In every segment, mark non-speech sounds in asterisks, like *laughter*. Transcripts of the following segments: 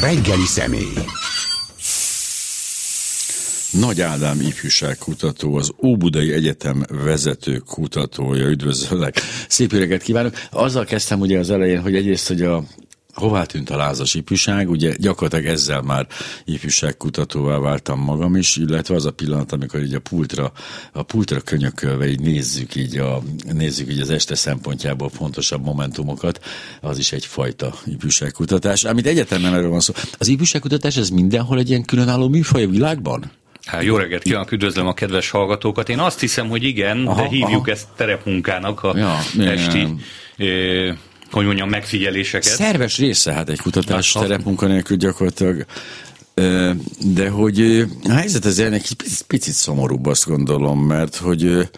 Reggeli személy. Nagy Ádám ifjúságkutató, az Óbudai Egyetem vezető kutatója. Üdvözöllek! Szép öreget kívánok! Azzal kezdtem ugye az elején, hogy egyrészt, hogy a hová tűnt a lázas ifjúság, ugye gyakorlatilag ezzel már ifjúságkutatóvá váltam magam is, illetve az a pillanat, amikor így a pultra, a pultra könyökölve így nézzük így, a, nézzük így az este szempontjából fontosabb momentumokat, az is egyfajta ifjúságkutatás. Amit egyáltalán nem erről van szó. Az ifjúságkutatás ez mindenhol egy ilyen különálló műfaj a világban? Hát, jó reggelt kívánok, üdvözlöm a kedves hallgatókat. Én azt hiszem, hogy igen, aha, de hívjuk aha. ezt terepmunkának a ja, esti hogy mondjam, megfigyeléseket. Szerves része hát egy kutatás terepmunka nélkül gyakorlatilag. De hogy a helyzet ez ennek egy picit, picit szomorúbb, azt gondolom, mert hogy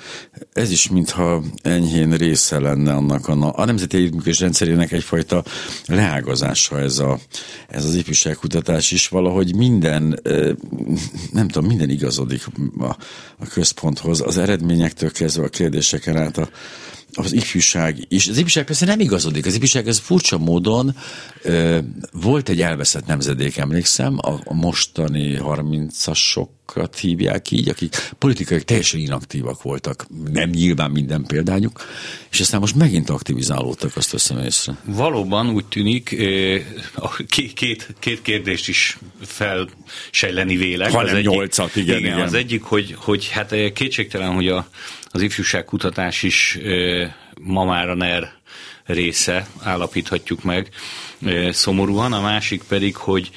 ez is mintha enyhén része lenne annak a, a Nemzeti Együttműködés rendszerének egyfajta leágazása ez, a, ez az ifjúságkutatás is. Valahogy minden, nem tudom, minden igazodik a, a központhoz, az eredményektől kezdve a kérdéseken át a, az ifjúság is. Az ifjúság persze nem igazodik. Az ifjúság ez furcsa módon volt egy elveszett nemzedék, emlékszem, a, a mostani 30-asokat hívják így, akik politikai teljesen inaktívak voltak. Nem nyilván minden példányuk, és aztán most megint aktivizálódtak, azt veszem észre. Valóban úgy tűnik, két, két kérdést is felsejleni vélek. Ha nem nyolcat, igen, igen, igen. Az egyik, hogy, hogy hát kétségtelen, hogy a az ifjúságkutatás is ma már a NER része, állapíthatjuk meg szomorúan. A másik pedig, hogy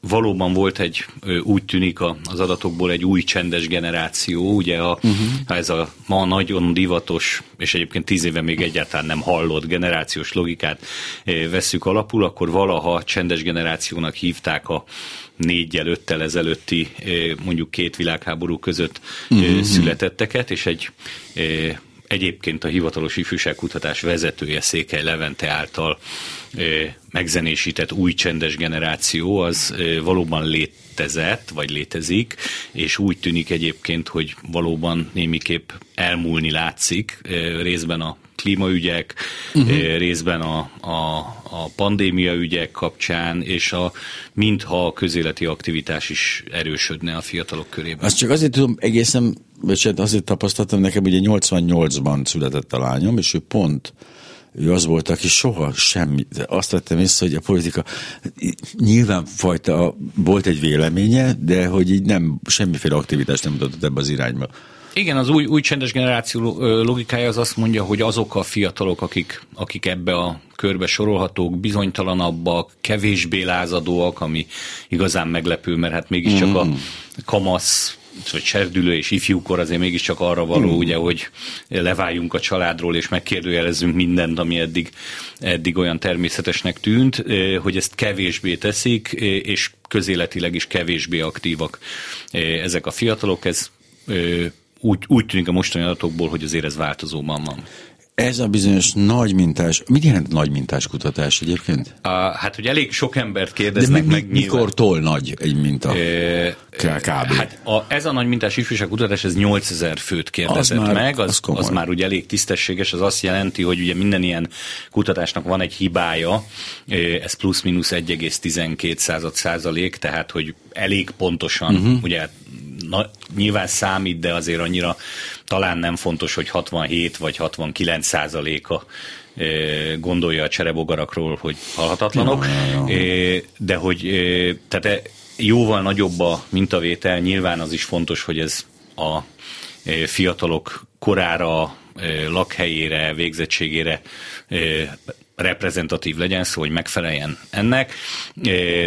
valóban volt egy, úgy tűnik az adatokból egy új csendes generáció, ugye a, uh-huh. ez a ma nagyon divatos, és egyébként tíz éve még egyáltalán nem hallott generációs logikát vesszük alapul, akkor valaha csendes generációnak hívták a négyel, öttel ezelőtti mondjuk két világháború között uh-huh. születetteket, és egy egyébként a hivatalos ifjúságkutatás vezetője Székely Levente által megzenésített új csendes generáció az valóban létezett, vagy létezik, és úgy tűnik egyébként, hogy valóban némiképp elmúlni látszik részben a klímaügyek, uh-huh. részben a, a, a pandémia ügyek kapcsán, és a, mintha a közéleti aktivitás is erősödne a fiatalok körében. Azt csak azért tudom egészen, vagy azért tapasztaltam nekem, ugye 88-ban született a lányom, és ő pont ő az volt, aki soha semmi, azt vettem észre, hogy a politika nyilván fajta volt egy véleménye, de hogy így nem, semmiféle aktivitást nem mutatott ebbe az irányba. Igen, az új, új csendes generáció logikája az azt mondja, hogy azok a fiatalok, akik, akik ebbe a körbe sorolhatók, bizonytalanabbak, kevésbé lázadóak, ami igazán meglepő, mert hát mégiscsak mm. a kamasz vagy serdülő és ifjúkor azért mégiscsak arra való, mm. ugye, hogy leváljunk a családról, és megkérdőjelezzünk mindent, ami eddig, eddig olyan természetesnek tűnt, hogy ezt kevésbé teszik, és közéletileg is kevésbé aktívak ezek a fiatalok. Ez úgy, úgy tűnik a mostani adatokból, hogy azért ez változóban van. Ez a bizonyos nagy mintás, mit jelent nagy mintás kutatás egyébként? A, hát, hogy elég sok embert kérdeznek De mi, meg. Mikor tol nagy egy minta? E, kb. Hát a, ez a nagy mintás ifjúság kutatás, ez 8000 főt kérdezett az már, meg, az, az, az már ugye elég tisztességes, az azt jelenti, hogy ugye minden ilyen kutatásnak van egy hibája, ez plusz-minusz 1,12 százalék, tehát hogy elég pontosan, uh-huh. ugye na, nyilván számít, de azért annyira talán nem fontos, hogy 67 vagy 69 százaléka gondolja a cserebogarakról, hogy halhatatlanok, ja, ja, ja. de hogy tehát jóval nagyobb a mintavétel, nyilván az is fontos, hogy ez a fiatalok korára, lakhelyére, végzettségére reprezentatív legyen, szó, hogy megfeleljen ennek,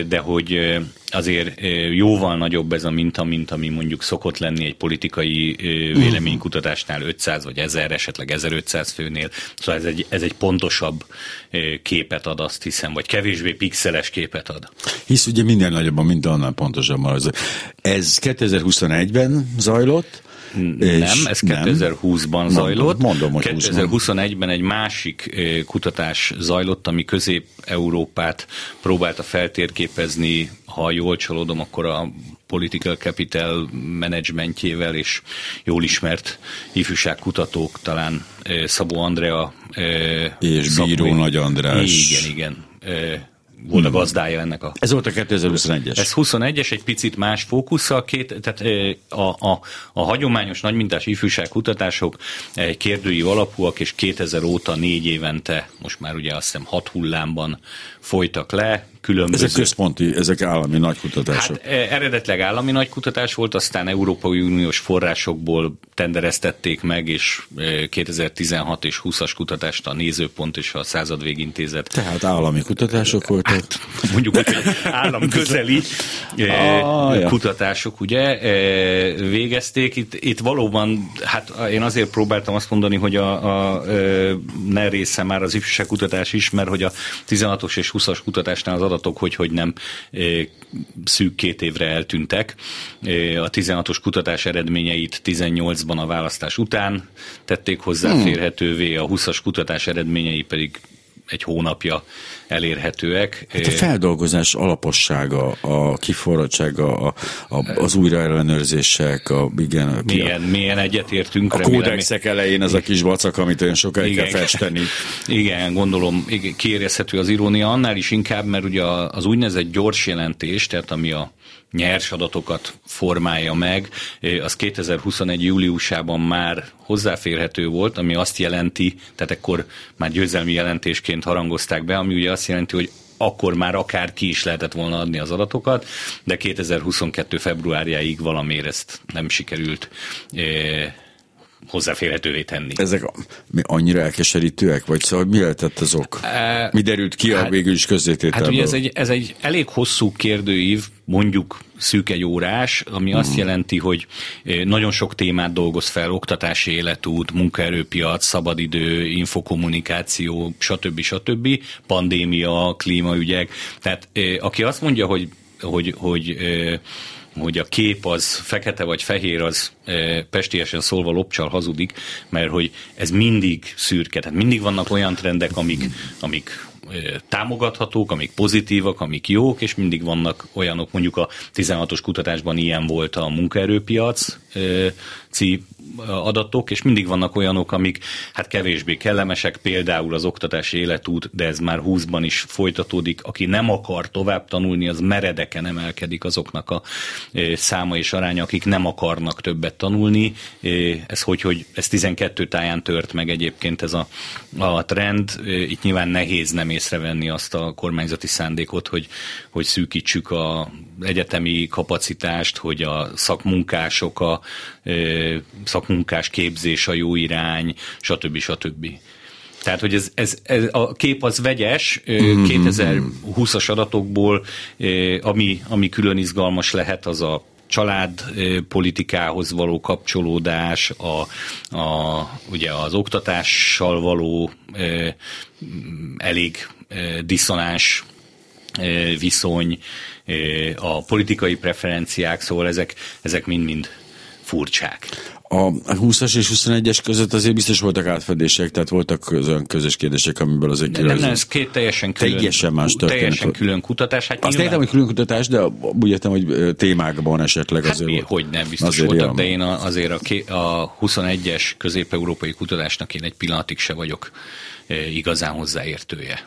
de hogy azért jóval nagyobb ez a minta, mint ami mondjuk szokott lenni egy politikai véleménykutatásnál 500 vagy 1000, esetleg 1500 főnél. Szóval ez egy, ez egy pontosabb képet ad, azt hiszem, vagy kevésbé pixeles képet ad. Hisz ugye minden nagyobb a minta, annál pontosabban. Ez 2021-ben zajlott, nem, ez 2020-ban zajlott. Mondom, hogy 2021-ben egy másik kutatás zajlott, ami Közép-Európát próbálta feltérképezni, ha jól csalódom, akkor a Political Capital menedzsmentjével és jól ismert ifjúságkutatók, talán Szabó Andrea és Bíró Nagy András. Igen, igen volt a gazdája ennek a... Ez volt a 2021-es. Ez 21-es, egy picit más fókusszal, két, tehát a, a, a hagyományos nagymintás ifjúságkutatások kérdői alapúak, és 2000 óta négy évente, most már ugye azt hiszem hat hullámban folytak le, különböző... Ezek központi, ezek állami nagykutatások. Hát e, eredetleg állami nagykutatás volt, aztán Európai Uniós forrásokból tendereztették meg, és 2016 e, és 20-as kutatást a Nézőpont és a Századvégintézet. Tehát állami kutatások voltak? Hát, mondjuk hogy állam közeli e, *laughs* ah, kutatások, ugye, végezték. Itt, itt valóban, hát én azért próbáltam azt mondani, hogy a, a ne része már az ifjúságkutatás is, mert hogy a 16-os és 20-as kutatásnál az adatok, hogy hogy nem szűk két évre eltűntek. A 16-os kutatás eredményeit 18-ban a választás után tették hozzáférhetővé, a 20-as kutatás eredményei pedig egy hónapja elérhetőek. Hát a feldolgozás alapossága, a kiforradtsága, a, a, az újraellenőrzések, a, igen, milyen, a, milyen egyetértünk. A kódexek elején az a kis vacak, amit olyan sokáig kell festeni. *laughs* Igen, gondolom kiérezhető az irónia, annál is inkább, mert ugye az úgynevezett gyors jelentés, tehát ami a nyers adatokat formálja meg, az 2021. júliusában már hozzáférhető volt, ami azt jelenti, tehát ekkor már győzelmi jelentésként harangozták be, ami ugye azt jelenti, hogy akkor már akár ki is lehetett volna adni az adatokat, de 2022. februárjáig valamiért ezt nem sikerült hozzáférhetővé tenni. Ezek mi annyira elkeserítőek, vagy szóval mi lehetett az ok? E, mi derült ki hát, a végül is közzétételből? Hát ugye ez egy, ez egy elég hosszú kérdőív, mondjuk szűk egy órás, ami azt mhm. jelenti, hogy nagyon sok témát dolgoz fel, oktatási életút, munkaerőpiac, szabadidő, infokommunikáció, stb. stb. pandémia, klímaügyek. Tehát aki azt mondja, hogy, hogy, hogy hogy a kép az fekete vagy fehér, az e, pestiesen szólva lopcsal hazudik, mert hogy ez mindig szürke, tehát mindig vannak olyan trendek, amik, amik támogathatók, amik pozitívak, amik jók, és mindig vannak olyanok, mondjuk a 16-os kutatásban ilyen volt a munkaerőpiac adatok, és mindig vannak olyanok, amik hát kevésbé kellemesek, például az oktatási életút, de ez már 20-ban is folytatódik. Aki nem akar tovább tanulni, az meredeken emelkedik azoknak a száma és aránya, akik nem akarnak többet tanulni. Ez hogy, hogy ez 12 táján tört meg egyébként ez a, a trend. Itt nyilván nehéz nem észrevenni azt a kormányzati szándékot, hogy, hogy szűkítsük a egyetemi kapacitást, hogy a szakmunkások, a szakmunkás képzés a jó irány, stb. stb. Tehát, hogy ez, ez, ez a kép az vegyes, 2020-as adatokból, ami, ami külön izgalmas lehet, az a családpolitikához való kapcsolódás, a, a, ugye az oktatással való elég diszonás e, viszony, a politikai preferenciák, szóval ezek, ezek mind-mind furcsák. A 20-as és 21-es között azért biztos voltak átfedések, tehát voltak olyan közös kérdések, amiből azért Nem, nem, ez két teljesen külön, teljesen más történet. Teljesen külön kutatás. Hát Azt nyilván... értem, hogy külön kutatás, de úgy értem, hogy témákban esetleg hát azért mi, hogy nem biztos azért voltak, ilyen. de én azért a, a 21-es közép-európai kutatásnak én egy pillanatig se vagyok igazán hozzáértője.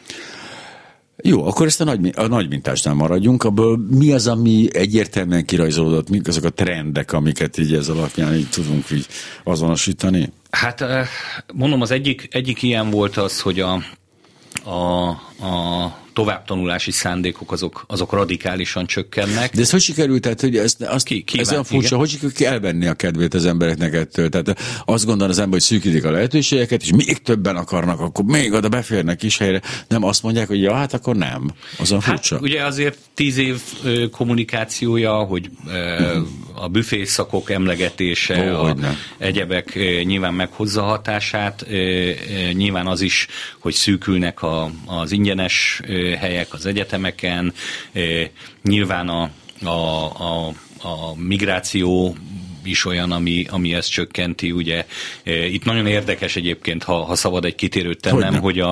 Jó, akkor ezt a nagy, a nagy mintásnál maradjunk. Abból mi az, ami egyértelműen kirajzolódott, mik azok a trendek, amiket így ez alapján így tudunk így azonosítani? Hát mondom, az egyik, egyik ilyen volt az, hogy a, a, a továbbtanulási szándékok azok, azok radikálisan csökkennek. De ez hogy sikerült? Tehát, hogy ezt, azt, ki, kíván, ez olyan furcsa, igen. hogy sikerült elvenni a kedvét az embereknek ettől? Tehát azt gondol az ember, hogy szűkítik a lehetőségeket, és még többen akarnak, akkor még oda beférnek is helyre. Nem azt mondják, hogy ja, hát akkor nem. Az a hát, furcsa. ugye azért tíz év kommunikációja, hogy a büfészakok emlegetése, oh, a egyebek nyilván meghozza hatását. Nyilván az is, hogy szűkülnek a, az ingyenes helyek az egyetemeken, nyilván a, a, a, a migráció is olyan, ami, ami ezt csökkenti, ugye. Itt nagyon érdekes egyébként, ha, ha szabad egy kitérőt tennem, Hogyne. hogy a,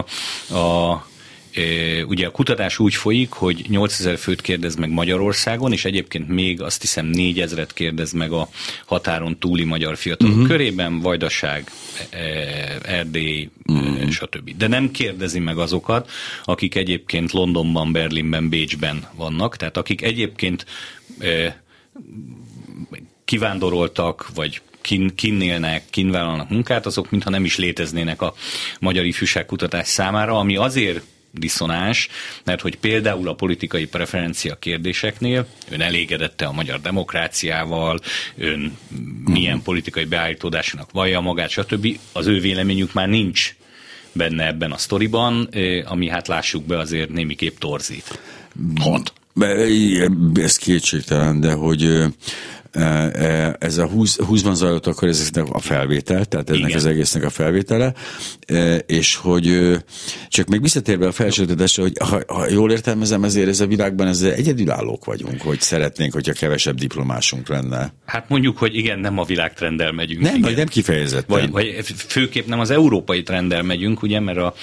a ugye a kutatás úgy folyik, hogy 8000 főt kérdez meg Magyarországon, és egyébként még azt hiszem 4000-et kérdez meg a határon túli magyar fiatalok uh-huh. körében, Vajdaság, Erdély, uh-huh. stb. De nem kérdezi meg azokat, akik egyébként Londonban, Berlinben, Bécsben vannak, tehát akik egyébként kivándoroltak, vagy kin, kinnélnek, kinvállalnak munkát, azok mintha nem is léteznének a magyar ifjúságkutatás számára, ami azért diszonás, mert hogy például a politikai preferencia kérdéseknél ön elégedette a magyar demokráciával, ön milyen mhm. politikai beállítódásnak vallja magát, stb. Az ő véleményük már nincs benne ebben a sztoriban, ami hát lássuk be azért némiképp torzít. Hat. Ez kétségtelen, de hogy ez a 20, 20-ban zajlott akkor ezeknek a felvétel, tehát ennek Igen. az egésznek a felvétele, e, és hogy csak még visszatérve a felsőtetésre, hogy ha, ha jól értelmezem, ezért ez a világban ez egyedülállók vagyunk, hogy szeretnénk, hogyha kevesebb diplomásunk lenne. Hát mondjuk, hogy igen, nem a világtrenddel megyünk. Nem, igen. vagy nem kifejezetten. Vagy, vagy főképp nem az európai trenddel megyünk, ugye, mert a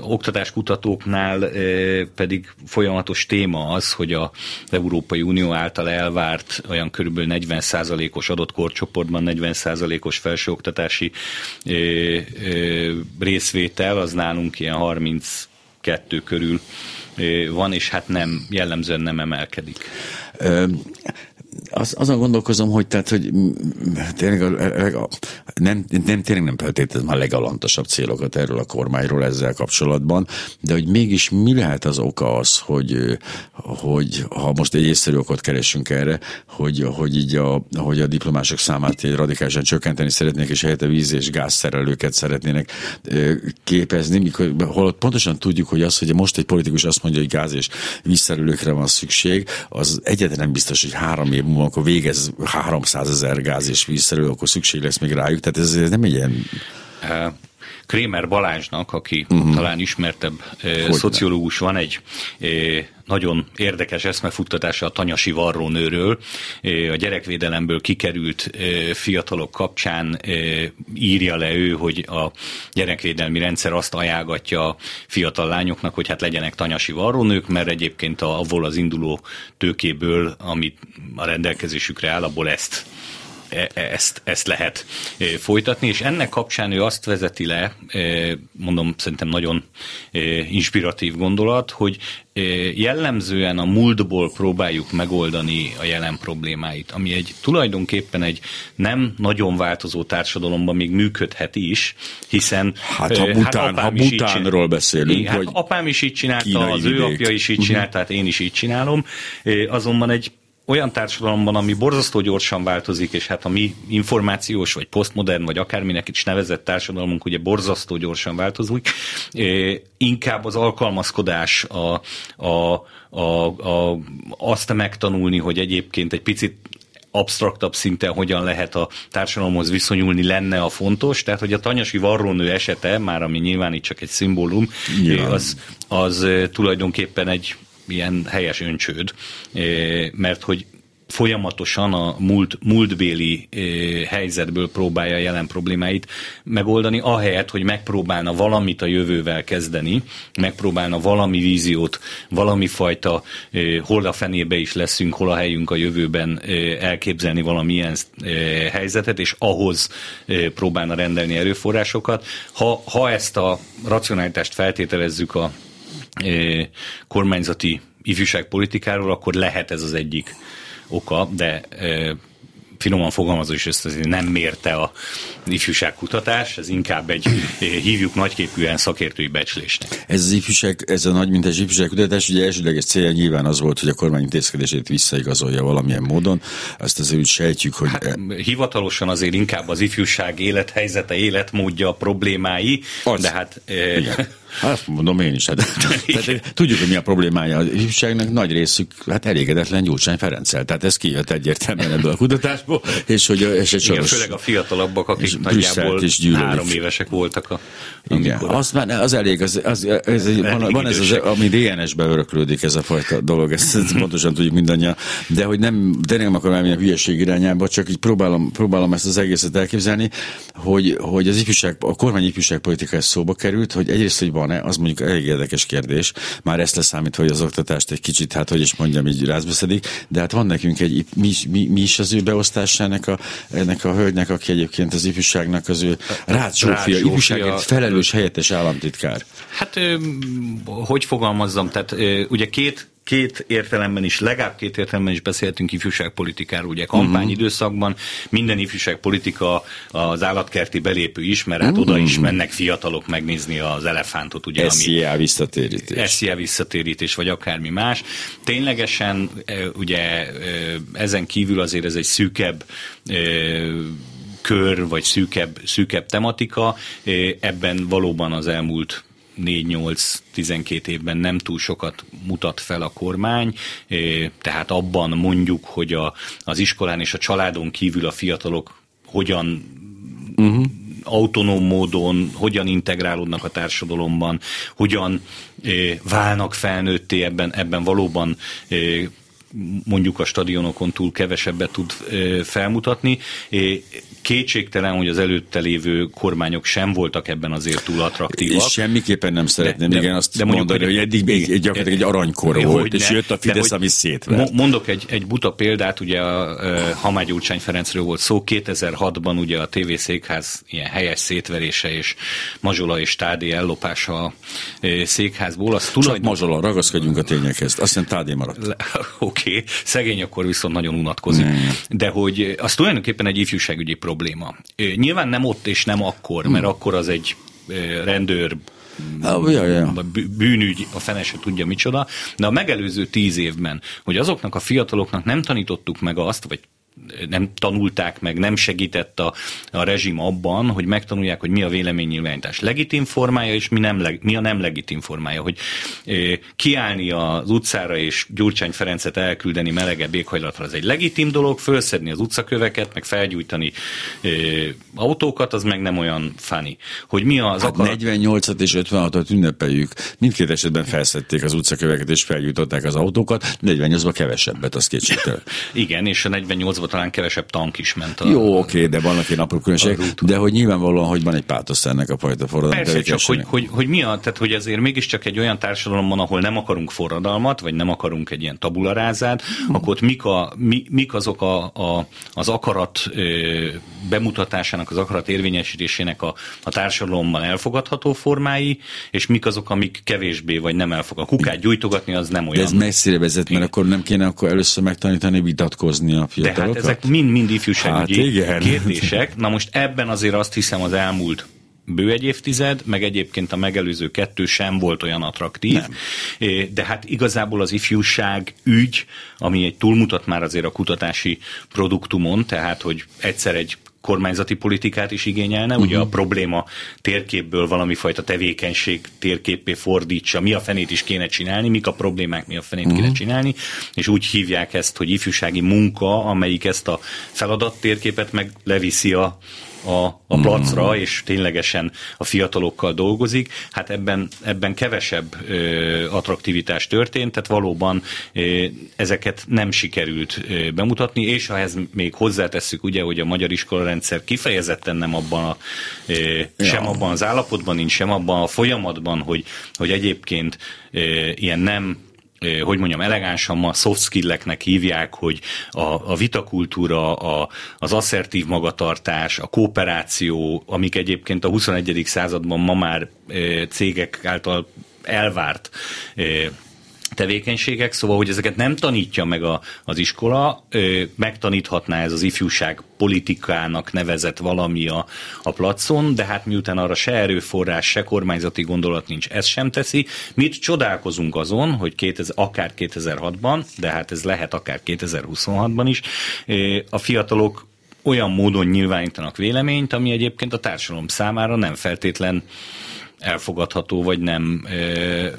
oktatáskutatóknál pedig folyamatos téma az, hogy az Európai Unió által elvárt olyan körülbelül 40%-os adott korcsoportban 40%-os felsőoktatási részvétel, az nálunk ilyen 32 körül van, és hát nem, jellemzően nem emelkedik az, azon gondolkozom, hogy tehát, hogy tényleg a, a, nem, nem, tényleg nem feltétlenül már legalantosabb célokat erről a kormányról ezzel kapcsolatban, de hogy mégis mi lehet az oka az, hogy, hogy ha most egy észszerű okot keresünk erre, hogy, hogy így a, hogy a diplomások számát radikálisan csökkenteni szeretnék, és helyette víz és gázszerelőket szeretnének képezni, mikor, holott pontosan tudjuk, hogy az, hogy most egy politikus azt mondja, hogy gáz és vízszerelőkre van szükség, az egyetlen nem biztos, hogy három év múlva, akkor végez 300 ezer gáz és vízszerelő, akkor szükség lesz még rájuk. Tehát ez, ez nem egy ilyen... Krémer Balázsnak, aki uh-huh. talán ismertebb Hogy szociológus, van egy nagyon érdekes eszmefuttatása a tanyasi varrónőről. A gyerekvédelemből kikerült fiatalok kapcsán írja le ő, hogy a gyerekvédelmi rendszer azt ajánlatja a fiatal lányoknak, hogy hát legyenek tanyasi varrónők, mert egyébként avval az induló tőkéből, amit a rendelkezésükre áll, abból ezt ezt, ezt lehet e, folytatni, és ennek kapcsán ő azt vezeti le, mondom, szerintem nagyon inspiratív gondolat, hogy jellemzően a múltból próbáljuk megoldani a jelen problémáit, ami egy tulajdonképpen egy nem nagyon változó társadalomban még működhet is, hiszen hát ha, bután, hát ha butánról beszélünk, hát apám is így csinálta, az ő apja is így csinálta, uh-huh. tehát én is így csinálom, azonban egy olyan társadalomban, ami borzasztó gyorsan változik, és hát a mi információs, vagy posztmodern, vagy akárminek is nevezett társadalmunk ugye borzasztó gyorsan változik, inkább az alkalmazkodás, a, a, a, a, azt megtanulni, hogy egyébként egy picit absztraktabb szinten hogyan lehet a társadalomhoz viszonyulni lenne a fontos. Tehát, hogy a tanyasi varrónő esete, már ami nyilván itt csak egy szimbólum, nyilván. az, az tulajdonképpen egy ilyen helyes öncsőd, eh, mert hogy folyamatosan a múlt, múltbéli eh, helyzetből próbálja a jelen problémáit megoldani, ahelyett, hogy megpróbálna valamit a jövővel kezdeni, megpróbálna valami víziót, valami fajta, eh, hol a fenébe is leszünk, hol a helyünk a jövőben elképzelni valamilyen helyzetet, és ahhoz próbálna rendelni erőforrásokat. Ha, ha ezt a racionalitást feltételezzük a kormányzati ifjúságpolitikáról, akkor lehet ez az egyik oka, de finoman fogalmazó is ezt azért nem mérte a ifjúságkutatás, ez inkább egy, hívjuk nagyképűen szakértői becslésnek. Ez az ifjúság, ez a nagy mintás ifjúságkutatás, ugye elsődleges célja nyilván az volt, hogy a kormány intézkedését visszaigazolja valamilyen módon. Azt azért úgy sejtjük, hogy... Hát, hivatalosan azért inkább az ifjúság élethelyzete, életmódja, problémái, az. de hát... Igen. Hát mondom én is. Hát, *laughs* tehát, tudjuk, hogy mi a problémája az ifjúságnak, nagy részük hát elégedetlen Gyurcsány Ferenccel. Tehát ez kijött egyértelműen ebből a kutatásból, és hogy és egy soros, Igen, főleg a fiatalabbak, akik nagyjából is három évesek voltak a igen, az, már, az elég, az, az, ez egy, van, van ez az, ami DNS-be öröklődik ez a fajta dolog, ezt, ezt *laughs* pontosan tudjuk mindannyian, de hogy nem, de nem akarom elmenni a hülyeség irányába, csak így próbálom, próbálom ezt az egészet elképzelni, hogy, hogy az ifjúság, a kormány ifjúságpolitika szóba került, hogy egyrészt, hogy van van-e, az mondjuk elég érdekes kérdés. Már ezt leszámítva, hogy az oktatást egy kicsit, hát hogy is mondjam, így rázbeszedik, de hát van nekünk egy, mi, mi, mi is az ő beosztása ennek a, ennek a hölgynek, aki egyébként az ifjúságnak az ő Rácz Zsófia, ifjúságért felelős helyettes államtitkár. Hát, hogy fogalmazzam, tehát ugye két két értelemben is, legalább két értelemben is beszéltünk ifjúságpolitikáról. Ugye kampányidőszakban mhm. minden ifjúságpolitika az állatkerti belépő is, mert hát oda is mhm. mennek fiatalok megnézni az elefántot. Ugye, SZIA ami, visszatérítés. SZIA visszatérítés, vagy akármi más. Ténylegesen ugye ezen kívül azért ez egy szűkebb kör, vagy szűkebb, szűkebb tematika. Ebben valóban az elmúlt 4-8-12 évben nem túl sokat mutat fel a kormány, tehát abban mondjuk, hogy a, az iskolán és a családon kívül a fiatalok hogyan uh-huh. autonóm módon, hogyan integrálódnak a társadalomban, hogyan válnak felnőtté, ebben, ebben valóban mondjuk a stadionokon túl kevesebbet tud felmutatni. Kétségtelen, hogy az előtte lévő kormányok sem voltak ebben azért túl attraktívak. És semmiképpen nem szeretném de, igen azt de mondjuk, mondani, hogy eddig még egy, gyakorlatilag egy arranykor jó, volt, és ne, jött a Fidesz, ami szétvert. Mondok egy, egy buta példát, ugye a Hamágy Gyurcsány Ferencről volt szó, 2006-ban ugye a TV Székház ilyen helyes szétverése és Mazsola és Tádé ellopása a székházból. Az tulajdon... Csak Mazsola, ragaszkodjunk a tényekhez. Azt hiszem Tádé maradt. *laughs* Oké, okay. szegény akkor viszont nagyon unatkozik. Mm. De hogy az tulajdonképpen egy ifjúságügyi probléma probléma. Nyilván nem ott és nem akkor, mert hmm. akkor az egy rendőr ja, ja, ja. bűnügy, a fene se tudja micsoda, de a megelőző tíz évben, hogy azoknak a fiataloknak nem tanítottuk meg azt, vagy nem tanulták meg, nem segített a, a rezsim abban, hogy megtanulják, hogy mi a véleménynyilvánítás legitim formája, és mi, nem, mi a nem legitim formája. Hogy e, kiállni az utcára és Gyurcsány Ferencet elküldeni melegebb éghajlatra, az egy legitim dolog, fölszedni az utcaköveket, meg felgyújtani e, autókat, az meg nem olyan funny. Hogy mi az hát akarat... 48-at és 56-ot ünnepeljük. Mindkét esetben felszedték az utcaköveket és felgyújtották az autókat, 48-ban kevesebbet, az kétségtelen. *laughs* Igen, és a 48 volt talán kevesebb tank is ment. A, Jó, oké, de vannak ilyen apró különbségek, de hogy nyilvánvalóan, hogy van egy pátosz ennek a fajta forradalom. Persze, csak hogy, hogy, hogy, mi a, tehát hogy ezért mégiscsak egy olyan társadalomban, ahol nem akarunk forradalmat, vagy nem akarunk egy ilyen tabularázát, hmm. akkor ott mik, a, mi, mik azok a, a, az akarat ö, bemutatásának, az akarat érvényesítésének a, a társadalomban elfogadható formái, és mik azok, amik kevésbé vagy nem elfogad. A kukát gyújtogatni az nem olyan. De ez messzire vezet, mert akkor nem kéne akkor először megtanítani vitatkozni a fiatalokat. Ezek mind-mind ifjúságügyi hát kérdések. Na most ebben azért azt hiszem az elmúlt bő egy évtized, meg egyébként a megelőző kettő sem volt olyan attraktív, nem. de hát igazából az ifjúság ügy, ami egy túlmutat már azért a kutatási produktumon, tehát hogy egyszer egy kormányzati politikát is igényelne, uh-huh. ugye a mhm. probléma térképből valami fajta tevékenység térképé fordítsa, mi a fenét is kéne csinálni, mik a problémák, mi a fenét uh-huh. kéne mhm. csinálni, és úgy hívják ezt, hogy ifjúsági munka, amelyik ezt a feladat térképet meg leviszi a a, a placra, mm. és ténylegesen a fiatalokkal dolgozik, hát ebben, ebben kevesebb ö, attraktivitás történt, tehát valóban ö, ezeket nem sikerült ö, bemutatni, és ha ez még hozzátesszük, ugye, hogy a magyar iskolarendszer kifejezetten nem abban a, ö, ja. sem abban az állapotban nincs, sem abban a folyamatban, hogy, hogy egyébként ö, ilyen nem hogy mondjam, elegánsan ma soft skill-eknek hívják, hogy a, a vitakultúra, a, az asszertív magatartás, a kooperáció, amik egyébként a 21. században ma már cégek által elvárt tevékenységek, szóval, hogy ezeket nem tanítja meg a, az iskola, megtaníthatná ez az ifjúság politikának nevezett valami a, a placon, de hát miután arra se erőforrás, se kormányzati gondolat nincs, ez sem teszi. Mit csodálkozunk azon, hogy 2000, akár 2006-ban, de hát ez lehet akár 2026-ban is, a fiatalok olyan módon nyilvánítanak véleményt, ami egyébként a társadalom számára nem feltétlen elfogadható, vagy nem. E,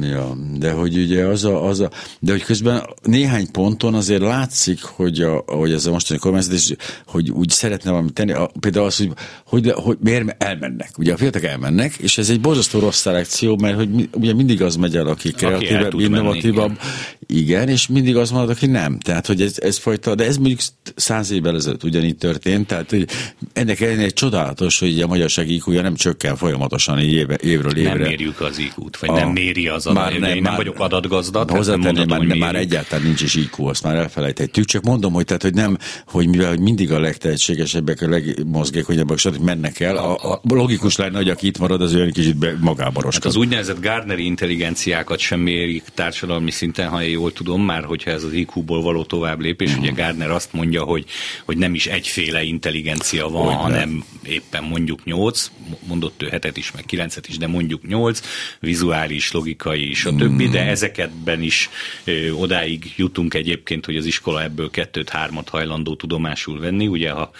ja, de hogy ugye az a, az a, de hogy közben néhány ponton azért látszik, hogy, a, hogy ez a mostani kormányzat, és hogy úgy szeretne valamit tenni, a, például az, hogy, hogy, hogy miért elmennek. Ugye a fiatalok elmennek, és ez egy borzasztó rossz szelekció, mert hogy ugye mindig az megy el, aki kreatívabb, innovatívabb, igen, és mindig azt mondod, hogy nem. Tehát, hogy ez, ez fajta, de ez mondjuk száz évvel ezelőtt ugyanígy történt, tehát hogy ennek ellenére csodálatos, hogy a magyarság iq nem csökken folyamatosan éve, évről évre. Nem mérjük az iq vagy a, nem méri az adat. Már nem, Én nem már, vagyok adatgazda. Hozzátenni, már, hogy már egyáltalán nincs is IQ, azt már elfelejtettük. Csak mondom, hogy, tehát, hogy nem, hogy mivel hogy mindig a legtehetségesebbek, a legmozgékonyabbak, stb. mennek el, a, a, logikus lenne, hogy aki itt marad, az olyan kicsit be, magába hát az úgynevezett Gardneri intelligenciákat sem mérik társadalmi szinten, ha én jól tudom, már hogyha ez az IQ-ból való tovább lépés, uh-huh. ugye Gardner azt mondja, hogy, hogy nem is egyféle intelligencia van, hogy hanem nem. éppen mondjuk nyolc, mondott ő hetet is, meg kilencet is, de mondjuk nyolc, vizuális, logikai, stb., uh-huh. de ezeketben is ö, odáig jutunk egyébként, hogy az iskola ebből kettőt, hármat hajlandó tudomásul venni, ugye ha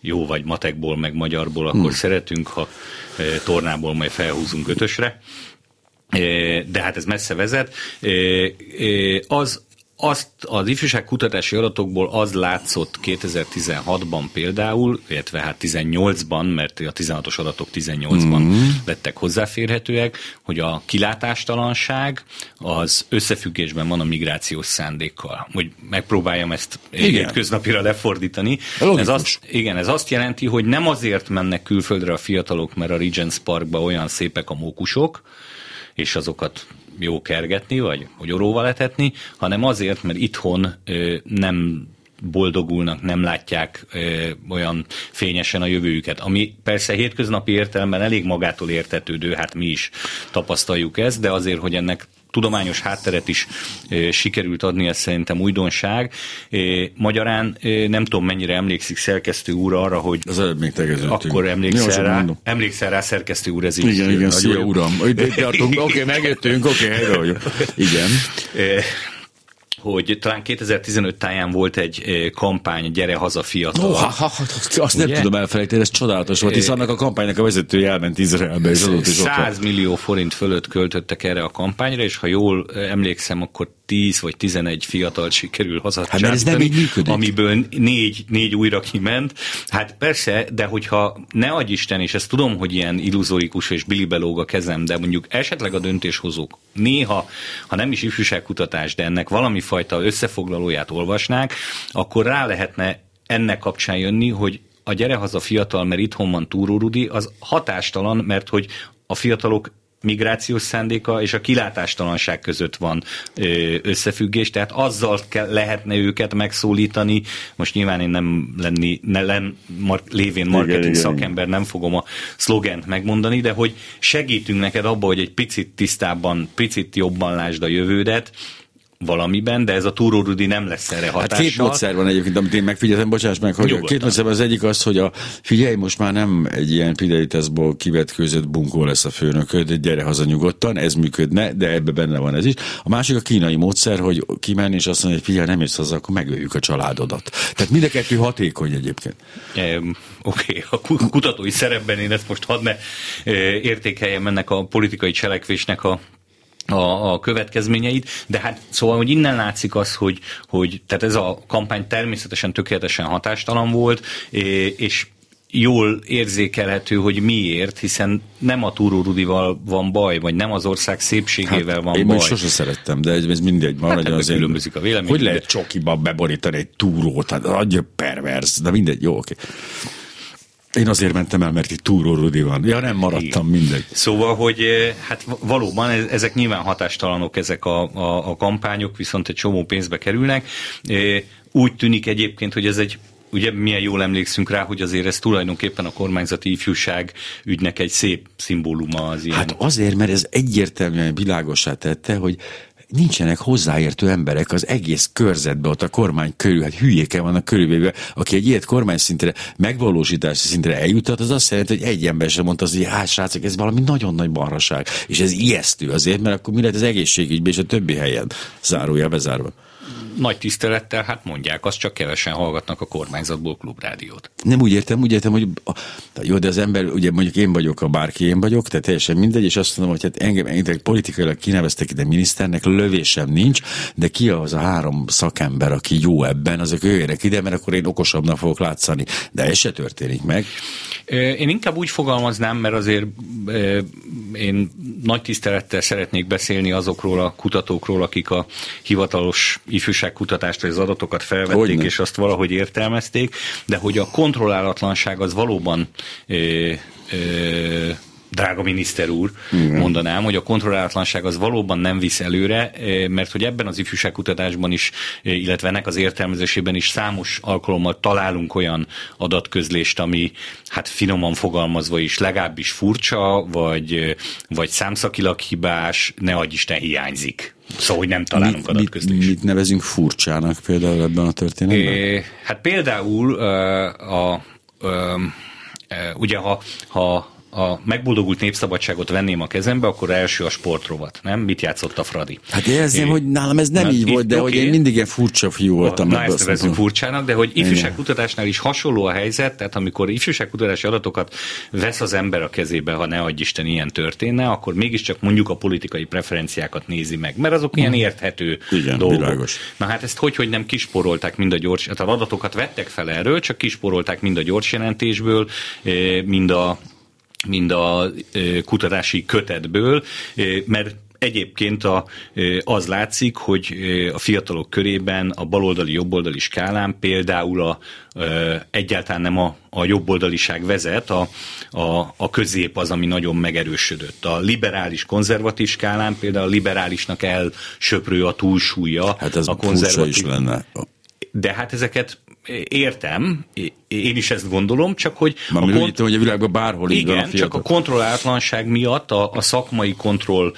jó vagy matekból, meg magyarból, akkor hmm. szeretünk, ha e, tornából majd felhúzunk ötösre. De hát ez messze vezet. Az, azt az ifjúság kutatási adatokból az látszott 2016-ban például, illetve hát 18-ban, mert a 16-os adatok 18-ban mm. lettek hozzáférhetőek, hogy a kilátástalanság az összefüggésben van a migrációs szándékkal. Hogy megpróbáljam ezt hétköznapira lefordítani. Ez azt, igen, ez azt jelenti, hogy nem azért mennek külföldre a fiatalok, mert a Regents Parkba olyan szépek a mókusok, és azokat jó kergetni, vagy oróval etetni, hanem azért, mert itthon ö, nem boldogulnak, nem látják ö, olyan fényesen a jövőjüket. Ami persze hétköznapi értelemben elég magától értetődő, hát mi is tapasztaljuk ezt, de azért, hogy ennek tudományos hátteret is sikerült adni, ez szerintem újdonság. Magyarán nem tudom, mennyire emlékszik szerkesztő úr arra, hogy az előbb még akkor emlékszel rá, emlékszel rá szerkesztő úr, ez így. Igen, igen, szia uram. *laughs* Oké, okay, megjöttünk, oké, okay, helyre vagyok. Igen hogy talán 2015 táján volt egy kampány, gyere haza fiatal. Oh, ha, ha, azt Ugye? nem tudom elfelejteni, ez csodálatos volt, hiszen annak a kampánynak a vezetője elment Izraelbe, és azóta is 100 millió forint fölött költöttek erre a kampányra, és ha jól emlékszem, akkor 10 vagy 11 fiatal sikerül hazat hát, ez nem így működik. amiből négy, négy újra kiment. Hát persze, de hogyha ne adj Isten, és ezt tudom, hogy ilyen illuzórikus és bilibelóg a kezem, de mondjuk esetleg a döntéshozók néha, ha nem is ifjúságkutatás, de ennek valami fajta összefoglalóját olvasnák, akkor rá lehetne ennek kapcsán jönni, hogy a gyere haza fiatal, mert itthon van Túró Rudi, az hatástalan, mert hogy a fiatalok migrációs szándéka és a kilátástalanság között van összefüggés, tehát azzal kell, lehetne őket megszólítani. Most nyilván én nem lenni, ne len, mar, lévén marketing igen, szakember, nem fogom a szlogent megmondani, de hogy segítünk neked abba, hogy egy picit tisztábban, picit jobban lásd a jövődet, valamiben, de ez a Túró Rudi nem lesz erre hatással. Hát két módszer van egyébként, amit én megfigyeltem, bocsáss meg, hogy Nyugodtan. két módszer az egyik az, hogy a figyelj, most már nem egy ilyen Fidelitásból kivetkőzött bunkó lesz a főnököd, gyere haza nyugodtan, ez működne, de ebbe benne van ez is. A másik a kínai módszer, hogy kimenni és azt mondja, hogy figyelj, nem jössz haza, akkor megöljük a családodat. Tehát mind a kettő hatékony egyébként. Um, Oké, okay. a kutatói szerepben én ezt most hadd ne értékeljem ennek a politikai cselekvésnek a a, a következményeit, de hát szóval, hogy innen látszik az, hogy, hogy tehát ez a kampány természetesen tökéletesen hatástalan volt, és jól érzékelhető, hogy miért, hiszen nem a Túró Rudival van baj, vagy nem az ország szépségével hát, van én baj. Én sose szerettem, de ez mindegy. Van hát az különbözik a vélemény. Hogy lehet csokiba beborítani egy túrót? Hát adja pervers, de mindegy, jó, oké. Okay. Én azért mentem el, mert itt túró Rudi van. Ja, nem maradtam, mindegy. Szóval, hogy eh, hát valóban ezek nyilván hatástalanok, ezek a, a, a kampányok, viszont egy csomó pénzbe kerülnek. Eh, úgy tűnik egyébként, hogy ez egy ugye milyen jól emlékszünk rá, hogy azért ez tulajdonképpen a kormányzati ifjúság ügynek egy szép szimbóluma az ilyen. Hát azért, mert ez egyértelműen világosá tette, hogy nincsenek hozzáértő emberek az egész körzetbe, ott a kormány körül, hát hülyéke vannak körülvéve, aki egy ilyet kormány szintre, megvalósítási szintre eljutat, az azt jelenti, hogy egy ember sem mondta az, hogy hát srácok, ez valami nagyon nagy barraság. És ez ijesztő azért, mert akkor mi lehet az egészségügyben és a többi helyen zárója bezárva. Nagy tisztelettel, hát mondják, azt csak kevesen hallgatnak a kormányzatból klubrádiót. Nem úgy értem, úgy értem, hogy jó, de az ember, ugye mondjuk én vagyok, a bárki én vagyok, tehát teljesen mindegy, és azt mondom, hogy hát engem, engem politikailag kineveztek ide miniszternek, lövésem nincs, de ki az a három szakember, aki jó ebben, azok jöjjenek ide, mert akkor én okosabbnak fogok látszani. De ez se történik meg. Én inkább úgy fogalmaznám, mert azért én nagy tisztelettel szeretnék beszélni azokról a kutatókról, akik a hivatalos ifjúságkutatást vagy az adatokat felvették, Hogyne. és azt valahogy értelmezték, de hogy a kontrollálatlanság az valóban ö, ö, drága miniszter úr, Igen. mondanám, hogy a kontrollálatlanság az valóban nem visz előre, eh, mert hogy ebben az ifjúságkutatásban is, eh, illetve ennek az értelmezésében is számos alkalommal találunk olyan adatközlést, ami hát finoman fogalmazva is legalábbis furcsa, vagy, eh, vagy számszakilag hibás, ne adj Isten hiányzik. Szóval, hogy nem találunk mit, adatközlést. Mit, mit nevezünk furcsának például ebben a történetben? É, hát például a, a, a ugye ha, ha a megboldogult népszabadságot venném a kezembe, akkor első a sportrovat, nem? Mit játszott a Fradi? Hát érzem, é, hogy nálam ez nem na, így volt, de okay. hogy én mindig ilyen furcsa fiú voltam. Na, ezt nevezünk furcsának, de hogy ifjúságkutatásnál is hasonló a helyzet, tehát amikor ifjúságkutatási adatokat vesz az ember a kezébe, ha ne adj Isten ilyen történne, akkor mégiscsak mondjuk a politikai preferenciákat nézi meg, mert azok ilyen mhm. érthető Igen, dolgok. Világos. Na hát ezt hogy, hogy nem kisporolták mind a gyors, hát az adatokat vettek fel erről, csak kisporolták mind a gyors jelentésből, eh, mind a mind a kutatási kötetből, mert Egyébként a, az látszik, hogy a fiatalok körében a baloldali, jobboldali skálán például a, egyáltalán nem a, a jobboldaliság vezet, a, a, a közép az, ami nagyon megerősödött. A liberális, konzervatív skálán például a liberálisnak elsöprő a túlsúlya. Hát ez a konzervatív. is lenne. De hát ezeket értem, én is ezt gondolom, csak hogy... Már a kont- hogy a világban bárhol Igen, a csak a kontrollátlanság miatt, a, a szakmai kontroll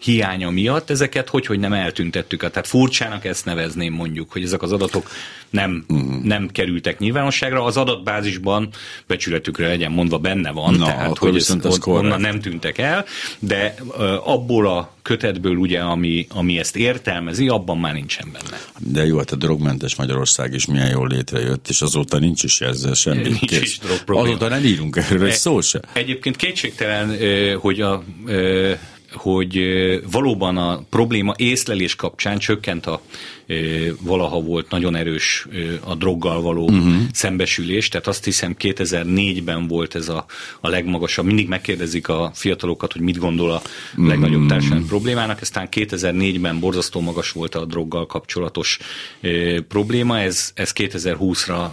hiánya miatt ezeket hogy, hogy nem eltüntettük. Tehát furcsának ezt nevezném mondjuk, hogy ezek az adatok nem, uh-huh. nem kerültek nyilvánosságra. Az adatbázisban becsületükre legyen mondva benne van, Na, tehát hogy ez, ez onnan nem tűntek el, de abból a kötetből ugye, ami, ami ezt értelmezi, abban már nincsen benne. De jó, hát a drogmentes Magyarország is milyen jól létrejött, és azóta nincs is ezzel semmi. Nincs kész. is drog Azóta nem írunk erről egy szó se. Egyébként kétségtelen, hogy a hogy valóban a probléma észlelés kapcsán csökkent a valaha volt nagyon erős a droggal való uh-huh. szembesülés, tehát azt hiszem 2004-ben volt ez a, a legmagasabb. Mindig megkérdezik a fiatalokat, hogy mit gondol a legnagyobb mhm. társadalmi problémának, aztán 2004-ben borzasztó magas volt a droggal kapcsolatos probléma, ez, ez 2020-ra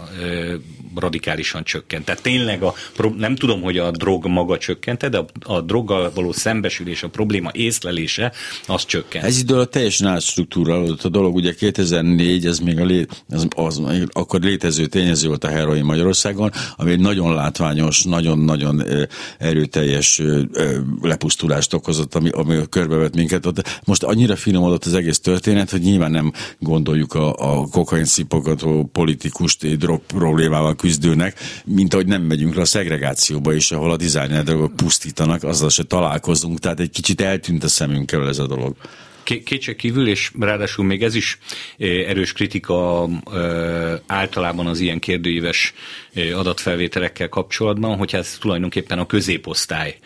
radikálisan csökkent. Tehát tényleg a, nem tudom, hogy a drog maga csökkente, de a, a droggal való szembesülés, a probléma észlelése, az csökkent. Ez idő alatt teljesen átstruktúrálódott a dolog, ugye 2004, ez még a lé, az, az, akkor létező tényező volt a heroin Magyarországon, ami egy nagyon látványos, nagyon-nagyon erőteljes lepusztulást okozott, ami, ami körbevett minket. Most annyira finomodott az egész történet, hogy nyilván nem gondoljuk a, a kokain szipogató politikust drog problémával küzdőnek, mint ahogy nem megyünk le a szegregációba is, ahol a designer drogok pusztítanak, azzal se találkozunk, tehát egy kicsit eltűnt a szemünkkel ez a dolog kétség kívül, és ráadásul még ez is erős kritika általában az ilyen kérdőíves adatfelvételekkel kapcsolatban, hogy ez tulajdonképpen a középosztály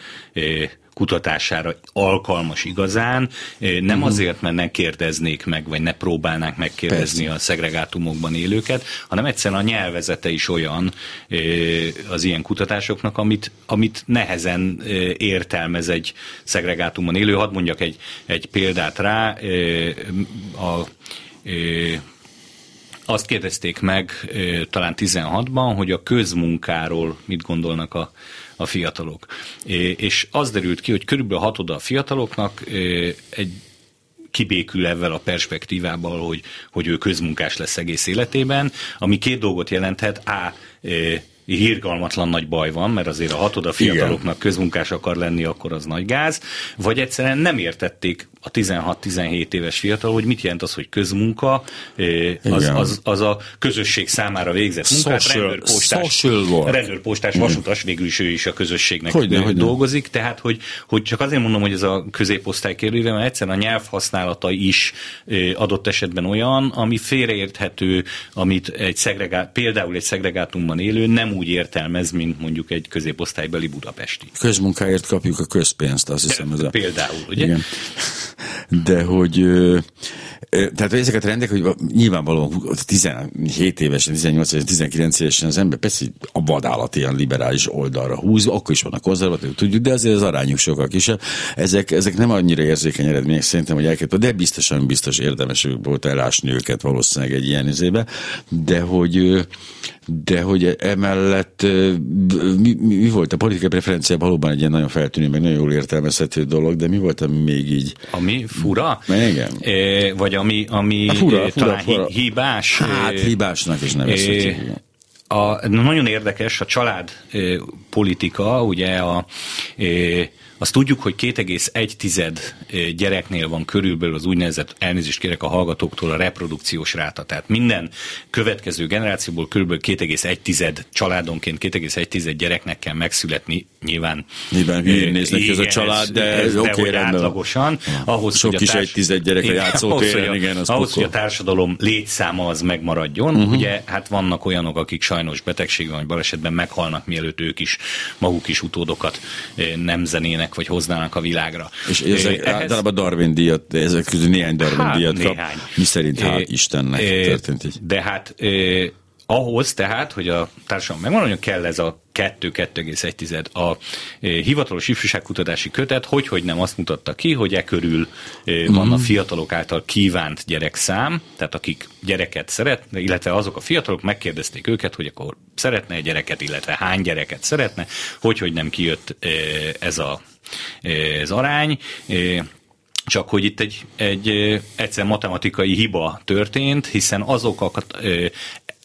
kutatására alkalmas igazán, nem uh-huh. azért, mert ne kérdeznék meg, vagy ne próbálnák megkérdezni Persze. a szegregátumokban élőket, hanem egyszerűen a nyelvezete is olyan az ilyen kutatásoknak, amit, amit nehezen értelmez egy szegregátumban élő. Hadd mondjak egy, egy példát rá. A, azt kérdezték meg talán 16-ban, hogy a közmunkáról mit gondolnak a a fiatalok. És az derült ki, hogy körülbelül hatoda a fiataloknak egy kibékül ezzel a perspektívával, hogy, hogy ő közmunkás lesz egész életében, ami két dolgot jelenthet. A hírgalmatlan nagy baj van, mert azért a hatod a fiataloknak közmunkás akar lenni, akkor az nagy gáz, vagy egyszerűen nem értették a 16-17 éves fiatal, hogy mit jelent az, hogy közmunka, az, az, az a közösség számára végzett munkát, social, rendőrpostás, rendőrpostás vasutas, végül is ő is a közösségnek hogyne, hogyne. dolgozik, tehát hogy, hogy csak azért mondom, hogy ez a középosztály kérdője, mert egyszerűen a nyelv használata is adott esetben olyan, ami félreérthető, amit egy szegregát, például egy szegregátumban élő nem úgy értelmez, mint mondjuk egy középosztálybeli budapesti. Közmunkáért kapjuk a közpénzt, azt hiszem. Ez a... Például, ugye? Igen. De hogy tehát ezeket rendek, hogy nyilvánvalóan 17 évesen, 18 évesen, 19 évesen az ember persze a vadállat ilyen liberális oldalra húz, akkor is vannak konzervatív, tudjuk, de azért az arányuk sokkal kisebb. Ezek, ezek nem annyira érzékeny eredmények szerintem, hogy elkezdett, de biztosan biztos érdemes volt elásni őket valószínűleg egy ilyen izébe, de hogy de hogy emellett mi, mi, volt a politikai preferencia valóban egy ilyen nagyon feltűnő, meg nagyon jól értelmezhető dolog, de mi volt, ami még így? Ami fura? Igen. É, vagy ami, ami a fura, fura, talán fura. hibás? Hát hibásnak is nevezhetjük. A, nagyon érdekes a család politika, ugye a azt tudjuk, hogy 2,1 gyereknél van körülbelül az úgynevezett, elnézést kérek a hallgatóktól, a reprodukciós ráta. Tehát minden következő generációból körülbelül 2,1 családonként 2,1 gyereknek kell megszületni. Nyilván, Nyilván hülyén néznek ez, ez a család, de, ez, okay, hogy átlagosan. Ahhoz, Sok hogy a társ... egy tized gyerek a játszótéren, igen, az Ahhoz, hogy a társadalom létszáma az megmaradjon. Uh-huh. Ugye, hát vannak olyanok, akik sajnos betegségben vagy balesetben meghalnak, mielőtt ők is, maguk is utódokat nem zenének vagy hoznának a világra. És ezek Ehhez... általában Darwin díjat, ezek közül néhány Darwin hát, díjat néhány. kap. Mi szerint, hál' Istennek történt így. De hát eh, ahhoz tehát, hogy a társadalom megmaradjon, kell ez a 2-2,1 a hivatalos ifjúságkutatási kötet, hogy, hogy nem azt mutatta ki, hogy e körül van a mhm. fiatalok által kívánt gyerekszám, tehát akik gyereket szeretne, illetve azok a fiatalok megkérdezték őket, hogy akkor szeretne egy gyereket, illetve hány gyereket szeretne, hogy, hogy nem kijött ez a az arány, csak hogy itt egy, egy egyszer matematikai hiba történt, hiszen azokat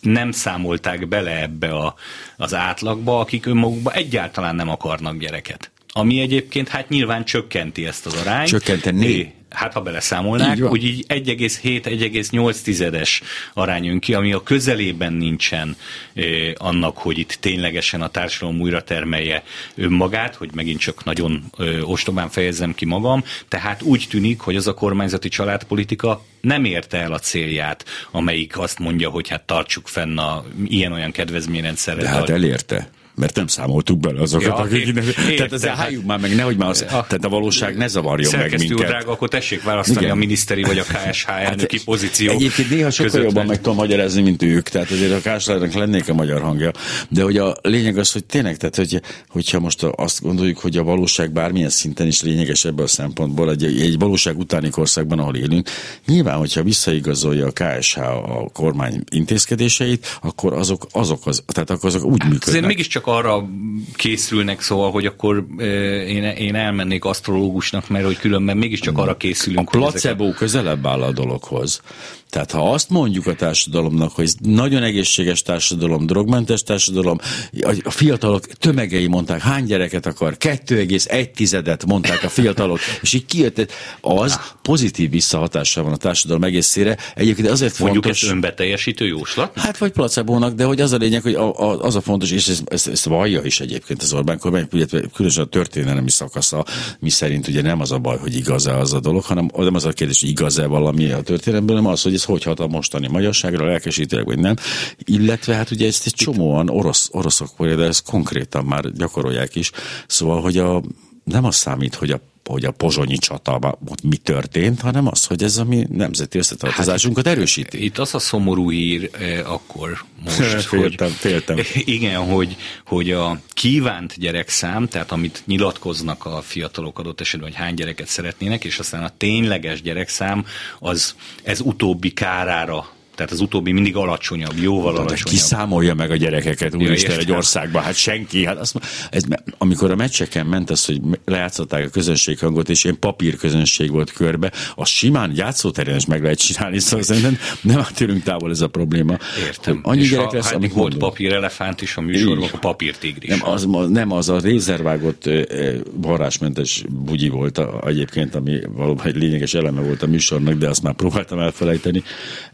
nem számolták bele ebbe a, az átlagba, akik önmagukban egyáltalán nem akarnak gyereket. Ami egyébként hát nyilván csökkenti ezt az arányt. Csökkenteni? Hát ha beleszámolnák, így úgy így 1,7-1,8-es arány jön ki, ami a közelében nincsen eh, annak, hogy itt ténylegesen a társadalom újra termelje önmagát, hogy megint csak nagyon eh, ostobán fejezzem ki magam, tehát úgy tűnik, hogy az a kormányzati családpolitika nem érte el a célját, amelyik azt mondja, hogy hát tartsuk fenn a ilyen-olyan kedvezményrendszerre. De hát elérte mert nem számoltuk bele azokat, ja, akik... Én, én, tehát ezzel hát, már meg, nehogy már az, a, tehát a valóság ne zavarjon meg minket. drága, akkor tessék választani Igen. a miniszteri vagy a KSH elnöki hát, pozíció Egyébként néha sokkal között jobban meg tudom magyarázni, mint ők, tehát azért a KSH-nak lennék a magyar hangja. De hogy a lényeg az, hogy tényleg, tehát hogy, hogyha most azt gondoljuk, hogy a valóság bármilyen szinten is lényeges ebből a szempontból, egy, egy valóság utáni korszakban, ahol élünk, nyilván, hogyha visszaigazolja a KSH a kormány intézkedéseit, akkor azok, azok az, tehát akkor azok úgy hát működnek. Azért mégiscsak arra készülnek, szóval, hogy akkor én, én elmennék asztrológusnak, mert hogy különben mégiscsak arra készülünk. A placebo ezek... közelebb áll a dologhoz. Tehát ha azt mondjuk a társadalomnak, hogy ez nagyon egészséges társadalom, drogmentes társadalom, a fiatalok tömegei mondták, hány gyereket akar, 2,1-et mondták a fiatalok, *laughs* és így kijött, az pozitív visszahatással van a társadalom egészére. Egyébként azért Mondjuk fontos... ez önbeteljesítő jóslat? Hát vagy placebónak, de hogy az a lényeg, hogy a, a, az a fontos, és ezt, ezt, ezt vallja is egyébként az Orbán kormány, különösen a történelmi szakasza, mi szerint ugye nem az a baj, hogy igaz-e az a dolog, hanem nem az a kérdés, hogy igaz-e valami a történelemben, hanem az, hogy ez hogy hat a mostani magyarságra, lelkesítőleg vagy nem. Illetve hát ugye ezt egy csomóan orosz, oroszok, de ezt konkrétan már gyakorolják is. Szóval, hogy a, nem az számít, hogy a hogy a pozsonyi csata mi történt, hanem az, hogy ez a mi nemzeti összetartozásunkat hát, erősíti. Itt az a szomorú hír eh, akkor most, *laughs* féltem, hogy, féltem. *laughs* Igen, hogy, hogy a kívánt gyerekszám, tehát amit nyilatkoznak a fiatalok adott esetben, hogy hány gyereket szeretnének, és aztán a tényleges gyerekszám, az ez utóbbi kárára Tehát az utóbbi mindig alacsonyabb, jóval De alacsonyabb. Ki számolja meg a gyerekeket, úristen, egy országban? Hát senki. Hát azt, ez, amikor a meccseken ment az, hogy lejátszották a közönséghangot, és ilyen papír közönség volt körbe, az simán játszóterén is meg lehet csinálni, szóval szerintem nem tőlünk távol ez a probléma. Értem. Annyi és gyerek lesz, amit volt mondunk. papírelefánt is a műsorban, akkor papírtigris. Nem az, nem az a rézervágott varrásmentes bugyi volt a, egyébként, ami valóban egy lényeges eleme volt a műsornak, de azt már próbáltam elfelejteni.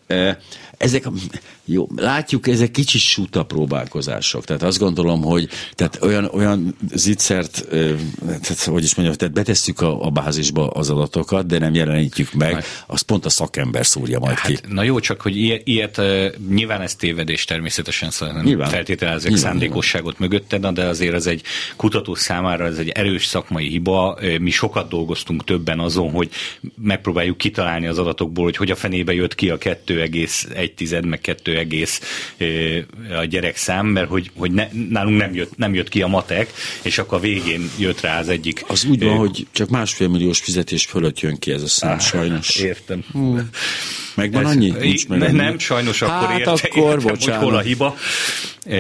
E, Ezek, jó, látjuk, ezek kicsi suta próbálkozások. Tehát azt gondolom, hogy tehát olyan, olyan zicsert, tehát, hogy is mondjam, tehát betesszük a, a bázisba az adatokat, de nem jelenítjük meg, azt pont a szakember szúrja majd ki. Hát, na jó, csak hogy ilyet, ilyet nyilván ez tévedés természetesen, szóval nem feltételezek szándékosságot mögötte, na, de azért ez egy kutató számára ez egy erős szakmai hiba. Mi sokat dolgoztunk többen azon, hogy megpróbáljuk kitalálni az adatokból, hogy hogy a fenébe jött ki a 2,1 meg 2, ö, a gyerekszám, mert hogy, hogy ne, nálunk nem jött, nem jött ki a matek, és akkor a végén jött rá az egyik. Az úgy van, ö, hogy csak másfél milliós fizetés fölött jön ki ez a szám, sajnos. Értem. Megvan Ez- annyi? Nincs meg ne, annyi? nem, sajnos akkor hát érte, akkor, értem, hogy hol a hiba. E,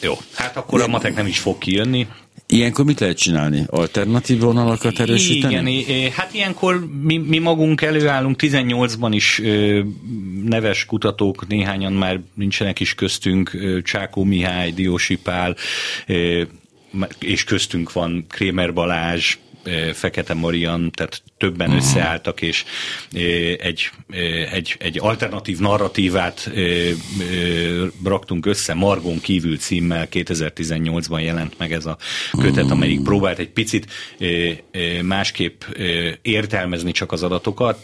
jó, hát akkor a matek nem is fog kijönni. Ilyenkor mit lehet csinálni? Alternatív vonalakat erősíteni? Igen, hát ilyenkor mi, mi magunk előállunk, 18-ban is neves kutatók, néhányan már nincsenek is köztünk, Csákó Mihály, Diósi Pál, és köztünk van Krémer Balázs, Fekete Marian, tehát többen Mhm. összeálltak, és egy, egy, egy alternatív narratívát raktunk össze, Margon kívül címmel. 2018-ban jelent meg ez a kötet, amelyik próbált egy picit másképp értelmezni csak az adatokat,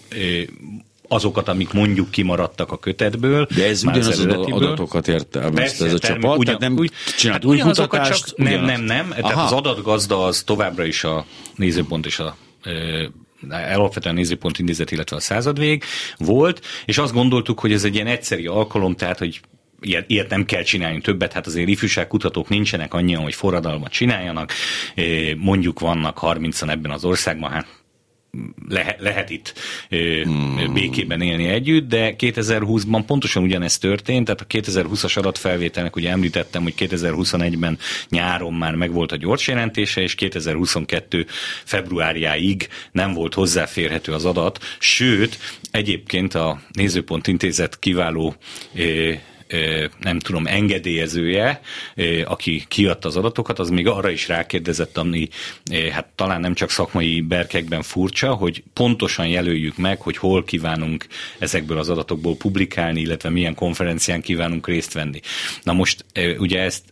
azokat, amik mondjuk kimaradtak a kötetből. De ez ugyanaz az adatokat értelmezte ez a termé- csapat, ugyan- tehát nem úgy- csinált hát új kutatást? Csak, nem, ugyanaz. nem, nem. Tehát Aha. az adatgazda az továbbra is a nézőpont és a alapvetően nézőpont intézet, illetve a századvég volt, és azt gondoltuk, hogy ez egy ilyen egyszeri alkalom, tehát, hogy ilyet, ilyet nem kell csinálni többet, hát azért ifjúságkutatók nincsenek annyian, hogy forradalmat csináljanak, mondjuk vannak 30-an ebben az országban, hát lehet, lehet itt hmm. békében élni együtt, de 2020-ban pontosan ugyanezt történt, tehát a 2020-as adatfelvételnek ugye említettem, hogy 2021-ben nyáron már megvolt a gyors jelentése, és 2022 februárjáig nem volt hozzáférhető az adat, sőt, egyébként a Nézőpont Intézet kiváló nem tudom, engedélyezője, aki kiadta az adatokat, az még arra is rákérdezett, ami hát talán nem csak szakmai berkekben furcsa, hogy pontosan jelöljük meg, hogy hol kívánunk ezekből az adatokból publikálni, illetve milyen konferencián kívánunk részt venni. Na most ugye ezt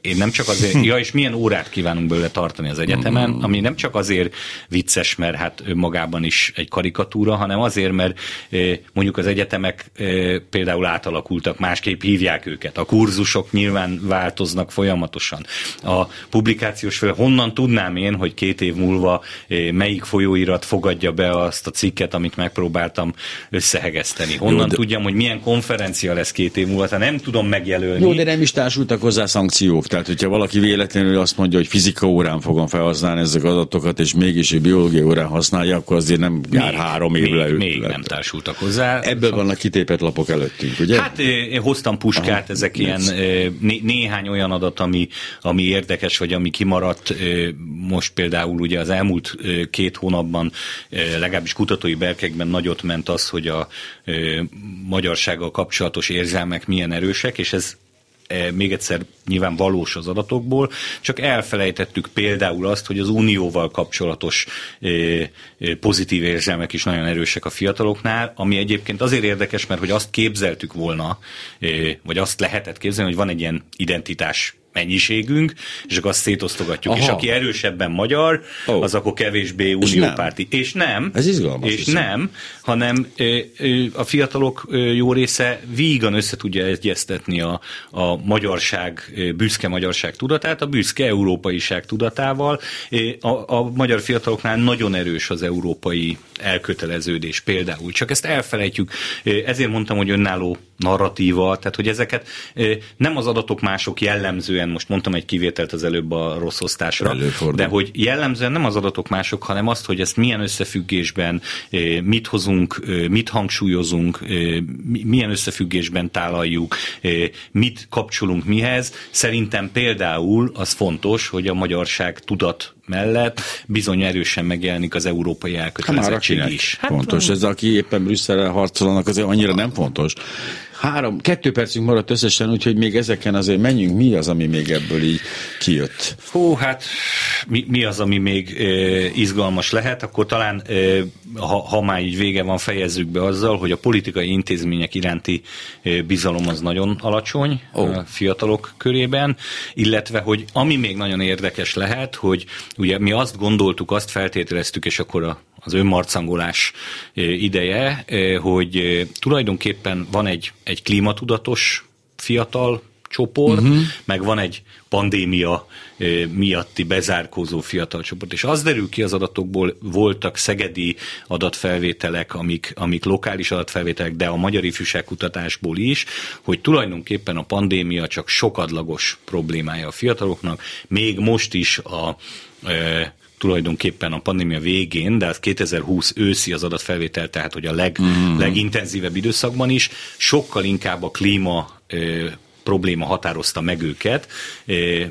én nem csak azért, ja, és milyen órát kívánunk belőle tartani az egyetemen, ami nem csak azért vicces, mert hát önmagában is egy karikatúra, hanem azért, mert eh, mondjuk az egyetemek eh, például átalakultak, másképp hívják őket. A kurzusok nyilván változnak folyamatosan. A publikációs fel, honnan tudnám én, hogy két év múlva eh, melyik folyóirat fogadja be azt a cikket, amit megpróbáltam összehegeszteni. Honnan Jó, de- tudjam, hogy milyen konferencia lesz két év múlva, tehát nem tudom megjelölni. Jó, de nem is társultak hozzá szankciók. Tehát, hogyha valaki véletlenül azt mondja, hogy fizika órán fogom felhasználni ezek az adatokat, és mégis egy biológia órán használja, akkor azért nem jár három év még, le. még le- nem társultak hozzá. Ebből vannak kitépett lapok előttünk, ugye? Hát eh, én hoztam puskát, Aha, ezek ilyen eh, né- néhány olyan adat, ami, ami érdekes, vagy ami kimaradt. eh, Most például ugye az elmúlt két hónapban legalábbis kutatói berkekben nagyot ment az, hogy a magyarsággal kapcsolatos érzelmek milyen erősek, és ez még egyszer nyilván valós az adatokból, csak elfelejtettük például azt, hogy az unióval kapcsolatos eh, eh, pozitív érzelmek is nagyon erősek a fiataloknál, ami egyébként azért érdekes, mert hogy azt képzeltük volna, vagy azt lehetett képzelni, hogy van egy ilyen identitás mennyiségünk, és akkor azt szétosztogatjuk. Aha. És aki erősebben magyar, Ó. az akkor kevésbé És uniópárti. És nem. Ez izgalmas És viszont. nem, hanem ö, ö, a fiatalok ö, jó része vígan össze tudja egyeztetni a, a magyarság, büszke magyarság tudatát, a büszke európaiság tudatával. A, a magyar fiataloknál nagyon erős az európai elköteleződés például. Csak ezt elfelejtjük. Ezért mondtam, hogy önálló narratíva, tehát hogy ezeket nem az adatok mások jellemzően igen, most mondtam egy kivételt az előbb a rossz osztásra, Előfordul. de hogy jellemzően nem az adatok mások, hanem azt, hogy ezt milyen összefüggésben, mit hozunk, mit hangsúlyozunk, milyen összefüggésben tálaljuk, mit kapcsolunk mihez. Szerintem például az fontos, hogy a magyarság tudat mellett bizony erősen megjelenik az európai elkötelezettség hát is. Hát, fontos, ez aki éppen Brüsszelre harcolnak, azért annyira nem fontos. Három, kettő percünk maradt összesen, úgyhogy még ezeken azért menjünk. Mi az, ami még ebből így kijött? Hú, hát mi, mi az, ami még e, izgalmas lehet? Akkor talán, e, ha, ha már így vége van, fejezzük be azzal, hogy a politikai intézmények iránti e, bizalom az nagyon alacsony oh. a fiatalok körében, illetve, hogy ami még nagyon érdekes lehet, hogy ugye mi azt gondoltuk, azt feltételeztük, és akkor a az önmarcangolás ideje, hogy tulajdonképpen van egy, egy klímatudatos fiatal csoport, uh-huh. meg van egy pandémia miatti bezárkózó fiatal csoport. És az derül ki az adatokból, voltak szegedi adatfelvételek, amik, amik lokális adatfelvételek, de a magyar ifjúságkutatásból is, hogy tulajdonképpen a pandémia csak sokadlagos problémája a fiataloknak. Még most is a tulajdonképpen a pandémia végén, de az 2020 őszi az adatfelvétel, tehát hogy a leg, mm. legintenzívebb időszakban is, sokkal inkább a klíma probléma határozta meg őket,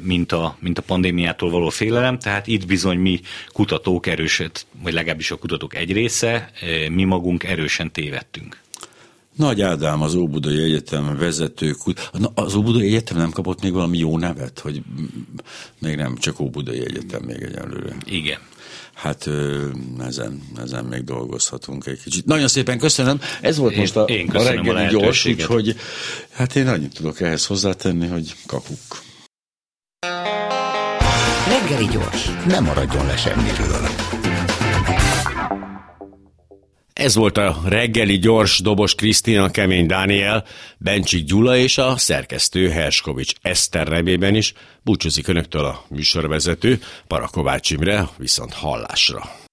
mint a, mint a pandémiától való félelem, tehát itt bizony mi kutatók erőset, vagy legalábbis a kutatók egy része, mi magunk erősen tévedtünk. Nagy Ádám, az Óbudai Egyetem vezető. Az Óbudai Egyetem nem kapott még valami jó nevet, hogy még nem, csak Óbudai Egyetem még egyelőre. Igen. Hát ezen, ezen még dolgozhatunk egy kicsit. Nagyon szépen köszönöm. Ez volt én, most a, én a reggeli a gyors, úgyhogy hát én annyit tudok ehhez hozzátenni, hogy kakuk. Reggeli gyors, nem maradjon le semmiről. Ez volt a reggeli gyors dobos Krisztina, Kemény Dániel, Bencsik Gyula és a szerkesztő Herskovics Eszter remében is búcsúzik önöktől a műsorvezető Parakovács Imre, viszont hallásra.